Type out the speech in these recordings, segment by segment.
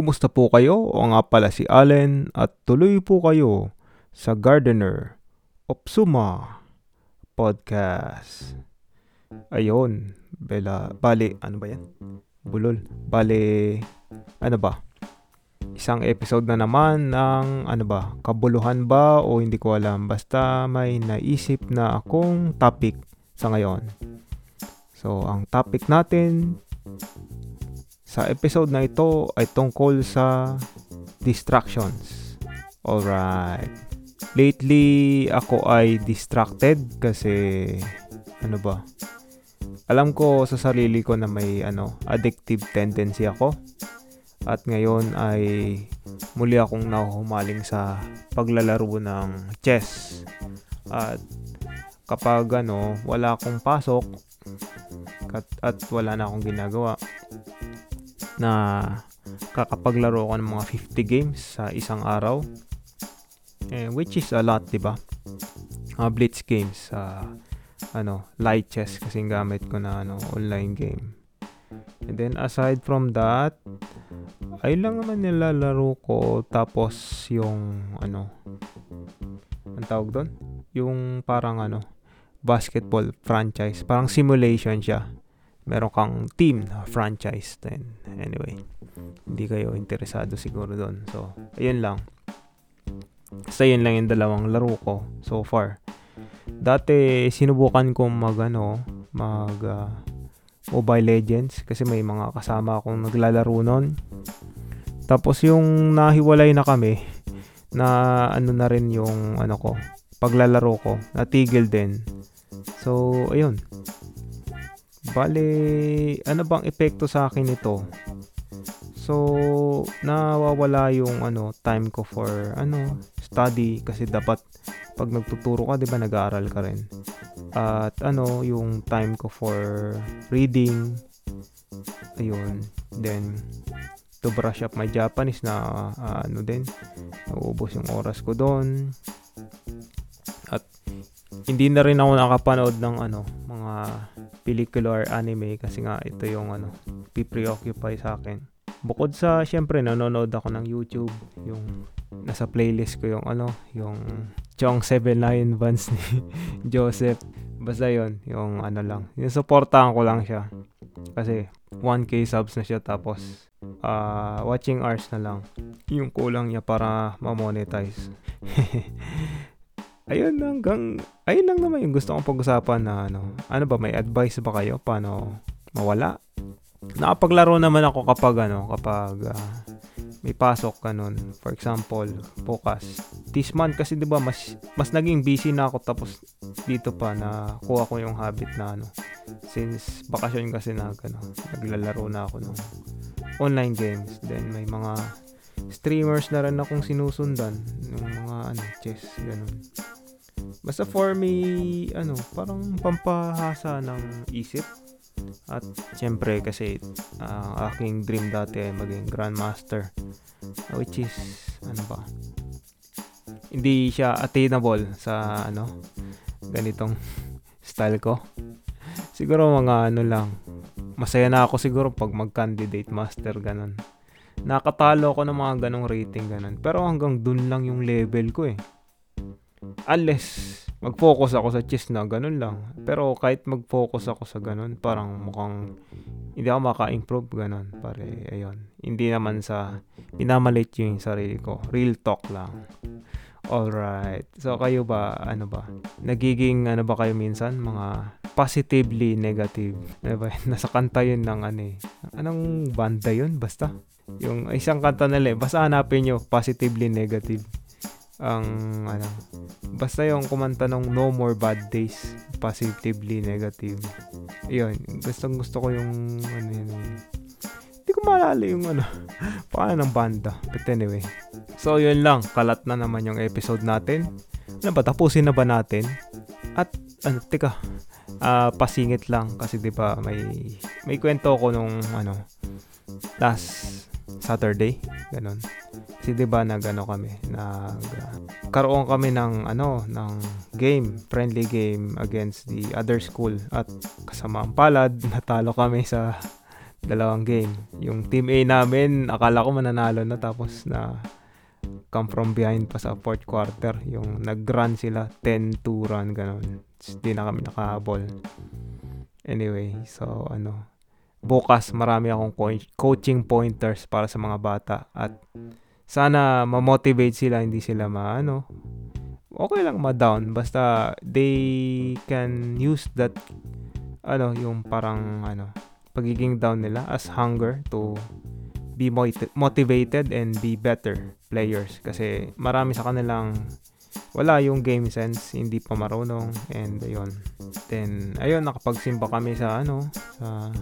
kumusta po kayo? O nga pala si Allen at tuloy po kayo sa Gardener Opsuma Podcast. Ayun, bela, bali, ano ba yan? Bulol. Bali, ano ba? Isang episode na naman ng ano ba, kabuluhan ba o hindi ko alam. Basta may naisip na akong topic sa ngayon. So, ang topic natin sa episode na ito ay tungkol sa distractions. Alright. Lately, ako ay distracted kasi ano ba? Alam ko sa sarili ko na may ano, addictive tendency ako. At ngayon ay muli akong nahuhumaling sa paglalaro ng chess. At kapag ano, wala akong pasok at, at wala na akong ginagawa, na kakapaglaro ko ng mga 50 games sa isang araw. Eh, which is a lot, 'di ba? Uh, blitz games sa uh, ano, light chess kasi gamit ko na ano, online game. And then aside from that, ay lang naman nilalaro ko tapos yung ano, ang tawag doon? Yung parang ano, basketball franchise. Parang simulation siya meron kang team na franchise then anyway hindi kayo interesado siguro doon so ayun lang. Sa yun lang yung dalawang laro ko so far. Dati sinubukan ko mag ano mag uh, Mobile Legends kasi may mga kasama akong naglalaro noon tapos yung nahiwalay na kami na ano na rin yung ano ko paglalaro ko natigil din. So ayun Bale, ano bang epekto sa akin ito? So, nawawala yung ano, time ko for ano, study kasi dapat pag nagtuturo ka, 'di ba, nag-aaral ka rin. At ano, yung time ko for reading. Ayun. Then to brush up my Japanese na uh, ano din, nauubos yung oras ko doon. At hindi na rin ako nakapanood ng ano, mga pelikula or anime kasi nga ito yung ano, pipreoccupy sa akin. Bukod sa, syempre, nanonood ako ng YouTube, yung nasa playlist ko yung ano, yung Chong 79 Vans ni Joseph. Basta yon yung ano lang. Yung supportahan ko lang siya. Kasi 1k subs na siya tapos uh, watching hours na lang yung kulang niya para ma-monetize. ayun hanggang ayun lang naman yung gusto kong pag-usapan na ano. Ano ba may advice ba kayo paano mawala? Nakapaglaro naman ako kapag ano, kapag uh, may pasok ganun. For example, focus. This month kasi 'di ba mas mas naging busy na ako tapos dito pa na kuha ko yung habit na ano since bakasyon kasi na ano, naglalaro na ako ng online games. Then may mga streamers na rin akong sinusundan ng mga ano chess ganun. Basta for me, ano, parang pampahasa ng isip. At syempre kasi ang uh, aking dream dati ay maging grandmaster. Which is, ano ba? Hindi siya attainable sa ano, ganitong style ko. Siguro mga ano lang, masaya na ako siguro pag mag-candidate master ganun. Nakatalo ako ng mga ganong rating ganun. Pero hanggang dun lang yung level ko eh unless mag-focus ako sa chess na ganun lang. Pero kahit mag-focus ako sa ganun, parang mukhang hindi ako maka-improve ganun. Pare, ayun. Hindi naman sa pinamalit yung sarili ko. Real talk lang. Alright. So, kayo ba, ano ba? Nagiging, ano ba kayo minsan? Mga positively negative. Diba? Nasa kanta yun ng ano eh. Anong banda yun? Basta. Yung isang kanta nila eh. Basta hanapin nyo, positively negative ang ano basta yung kumanta ng No More Bad Days positively negative. Yun gustong gusto ko yung ano yun. Hindi ko maalala yung ano paano ng banda. But anyway. So yun lang. Kalat na naman yung episode natin. Ano ba tapusin na ba natin? At ano teka. Uh, pasingit lang kasi 'di ba may may kwento ko nung ano last Saturday. Ganun kasi 'di ba nagano kami, nag karoon kami ng ano, ng game, friendly game against the other school at kasama ang palad, natalo kami sa dalawang game. Yung team A namin, akala ko mananalo na tapos na come from behind pa sa fourth quarter. Yung nag-run sila, 10-2 run, ganun. Hindi na kami nakahabol. Anyway, so ano, bukas marami akong coaching pointers para sa mga bata at sana ma-motivate sila, hindi sila maano. Okay lang ma-down basta they can use that ano, yung parang ano, pagiging down nila as hunger to be motivated and be better players kasi marami sa kanilang wala yung game sense, hindi pa marunong and ayun. Then ayun nakapagsimba kami sa ano sa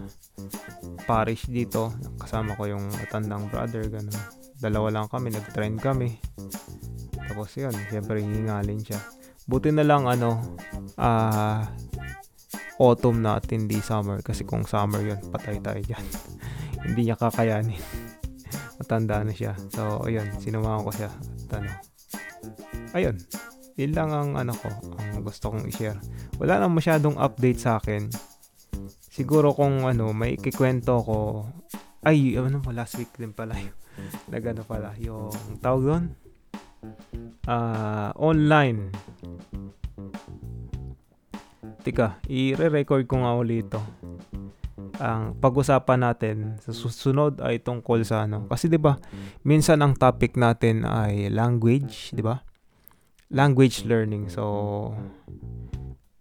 parish dito. Kasama ko yung matandang brother ganun. Dalawa lang kami, nag-train kami. Tapos yun, syempre hingalin siya. Buti na lang ano ah uh, autumn na at hindi summer. Kasi kung summer yun patay tayo dyan. Hindi niya kakayanin. Matanda na siya. So ayun sinumahan ko siya. At ano ayun. Yun lang ang ano ko ang gusto kong i-share. Wala nang masyadong update sa akin. Siguro kung ano may ikikwento ko. Ay ano mo last week din pala yung nagano pala yung tawag doon uh, online Tika, i-re-record ko nga ulit ito. Ang pag-usapan natin sa susunod ay tungkol sa ano. Kasi 'di ba, minsan ang topic natin ay language, 'di ba? Language learning. So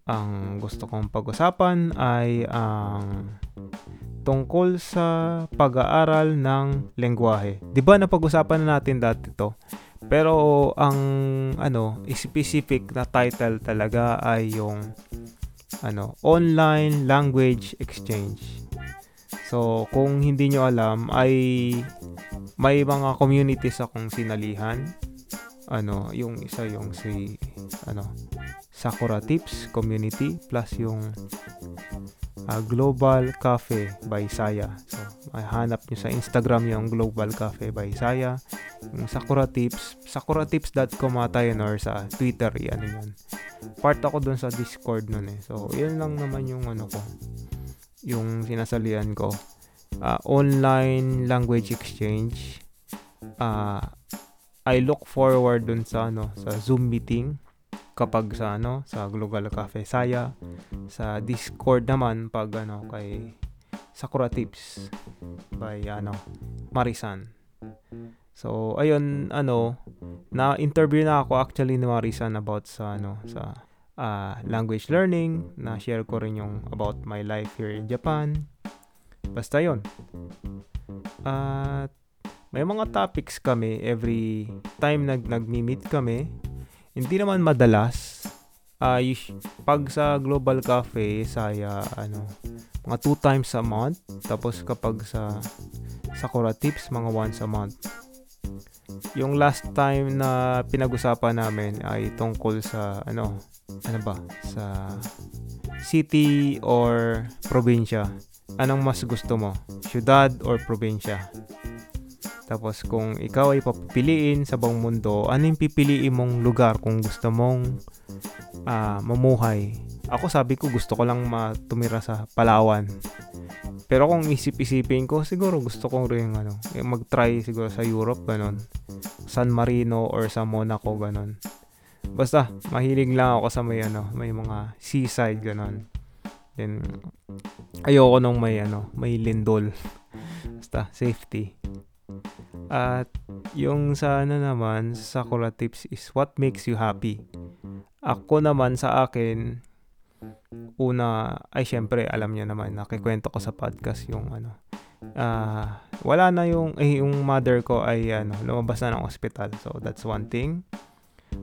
ang gusto kong pag-usapan ay ang tungkol sa pag-aaral ng lengguwahe. 'Di ba napag-usapan na natin dati 'to? Pero ang ano, specific na title talaga ay yung ano, online language exchange. So, kung hindi nyo alam, ay may mga communities akong sinalihan. Ano, yung isa yung si ano, Sakura Tips community plus yung uh, Global Cafe by Saya. So, hanap nyo sa Instagram yung Global Cafe by Saya. Yung Sakura Tips, sakuratips.com ata yun or sa Twitter, yan yun. Part ako dun sa Discord nun eh. So, yan lang naman yung ano ko. Yung sinasalian ko. Uh, online language exchange. Uh, I look forward dun sa ano, sa Zoom meeting kapag sa ano sa Global Cafe Saya sa Discord naman pag ano kay Sakura Tips by ano Marisan. So ayun ano na interview na ako actually ni Marisan about sa ano sa uh, language learning. Na share ko rin yung about my life here in Japan. Basta yon at uh, may mga topics kami every time nag nagmi-meet kami hindi naman madalas. Uh, pag sa Global Cafe, saya ano, mga two times a month. Tapos kapag sa Sakura Tips, mga once a month. Yung last time na pinag-usapan namin ay tungkol sa ano, ano ba? Sa city or probinsya. Anong mas gusto mo? Syudad or probinsya? Tapos kung ikaw ay papiliin sa buong mundo, ano yung pipiliin mong lugar kung gusto mong uh, mamuhay? Ako sabi ko gusto ko lang matumira sa Palawan. Pero kung isip-isipin ko, siguro gusto ko rin ano, mag-try siguro sa Europe, ganun. San Marino or sa Monaco, ganun. Basta, mahilig lang ako sa may ano, may mga seaside, ganun. Then, ayoko nung may ano, may lindol. Basta, safety. At yung sa ano naman, sa Sakura Tips is what makes you happy. Ako naman sa akin, una, ay syempre, alam niyo naman, nakikwento ko sa podcast yung ano, uh, wala na yung, eh, yung mother ko ay ano, lumabas na ng ospital. So, that's one thing.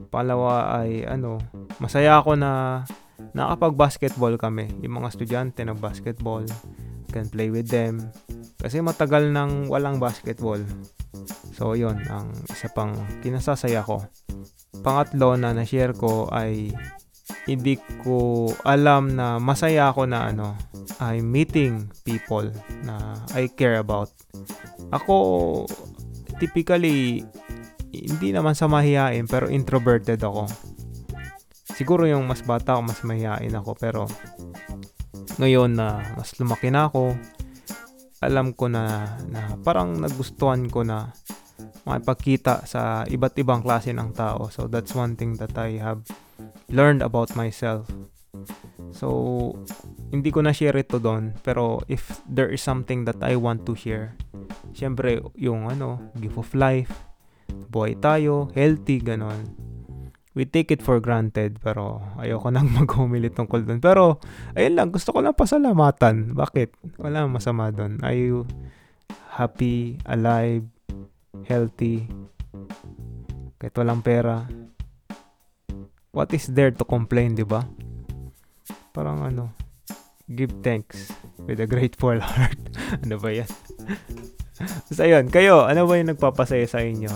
Palawa ay ano, masaya ako na nakapag-basketball kami. Yung mga estudyante nag-basketball, can play with them. Kasi matagal nang walang basketball. So, yon ang isa pang kinasasaya ko. Pangatlo na na-share ko ay hindi ko alam na masaya ako na ano, I'm meeting people na I care about. Ako, typically, hindi naman sa mahihain pero introverted ako. Siguro yung mas bata ako, mas mahihain ako pero ngayon na mas lumaki na ako, alam ko na, na parang nagustuhan ko na makipagkita sa iba't ibang klase ng tao. So that's one thing that I have learned about myself. So hindi ko na share ito doon pero if there is something that I want to share syempre yung ano gift of life buhay tayo healthy ganon we take it for granted pero ayoko nang maghumili tungkol doon pero ayun lang gusto ko lang pasalamatan bakit wala masama doon are you happy alive healthy kahit walang pera what is there to complain di ba parang ano give thanks with a grateful heart. ano ba yan? so, yun. Kayo, ano ba yung nagpapasaya sa inyo?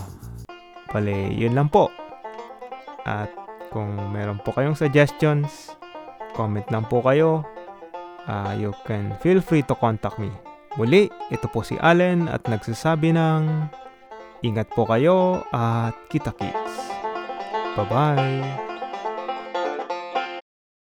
Pale, yun lang po. At kung meron po kayong suggestions, comment lang po kayo. Uh, you can feel free to contact me. Muli, ito po si Allen at nagsasabi ng ingat po kayo at kita kits. Bye-bye!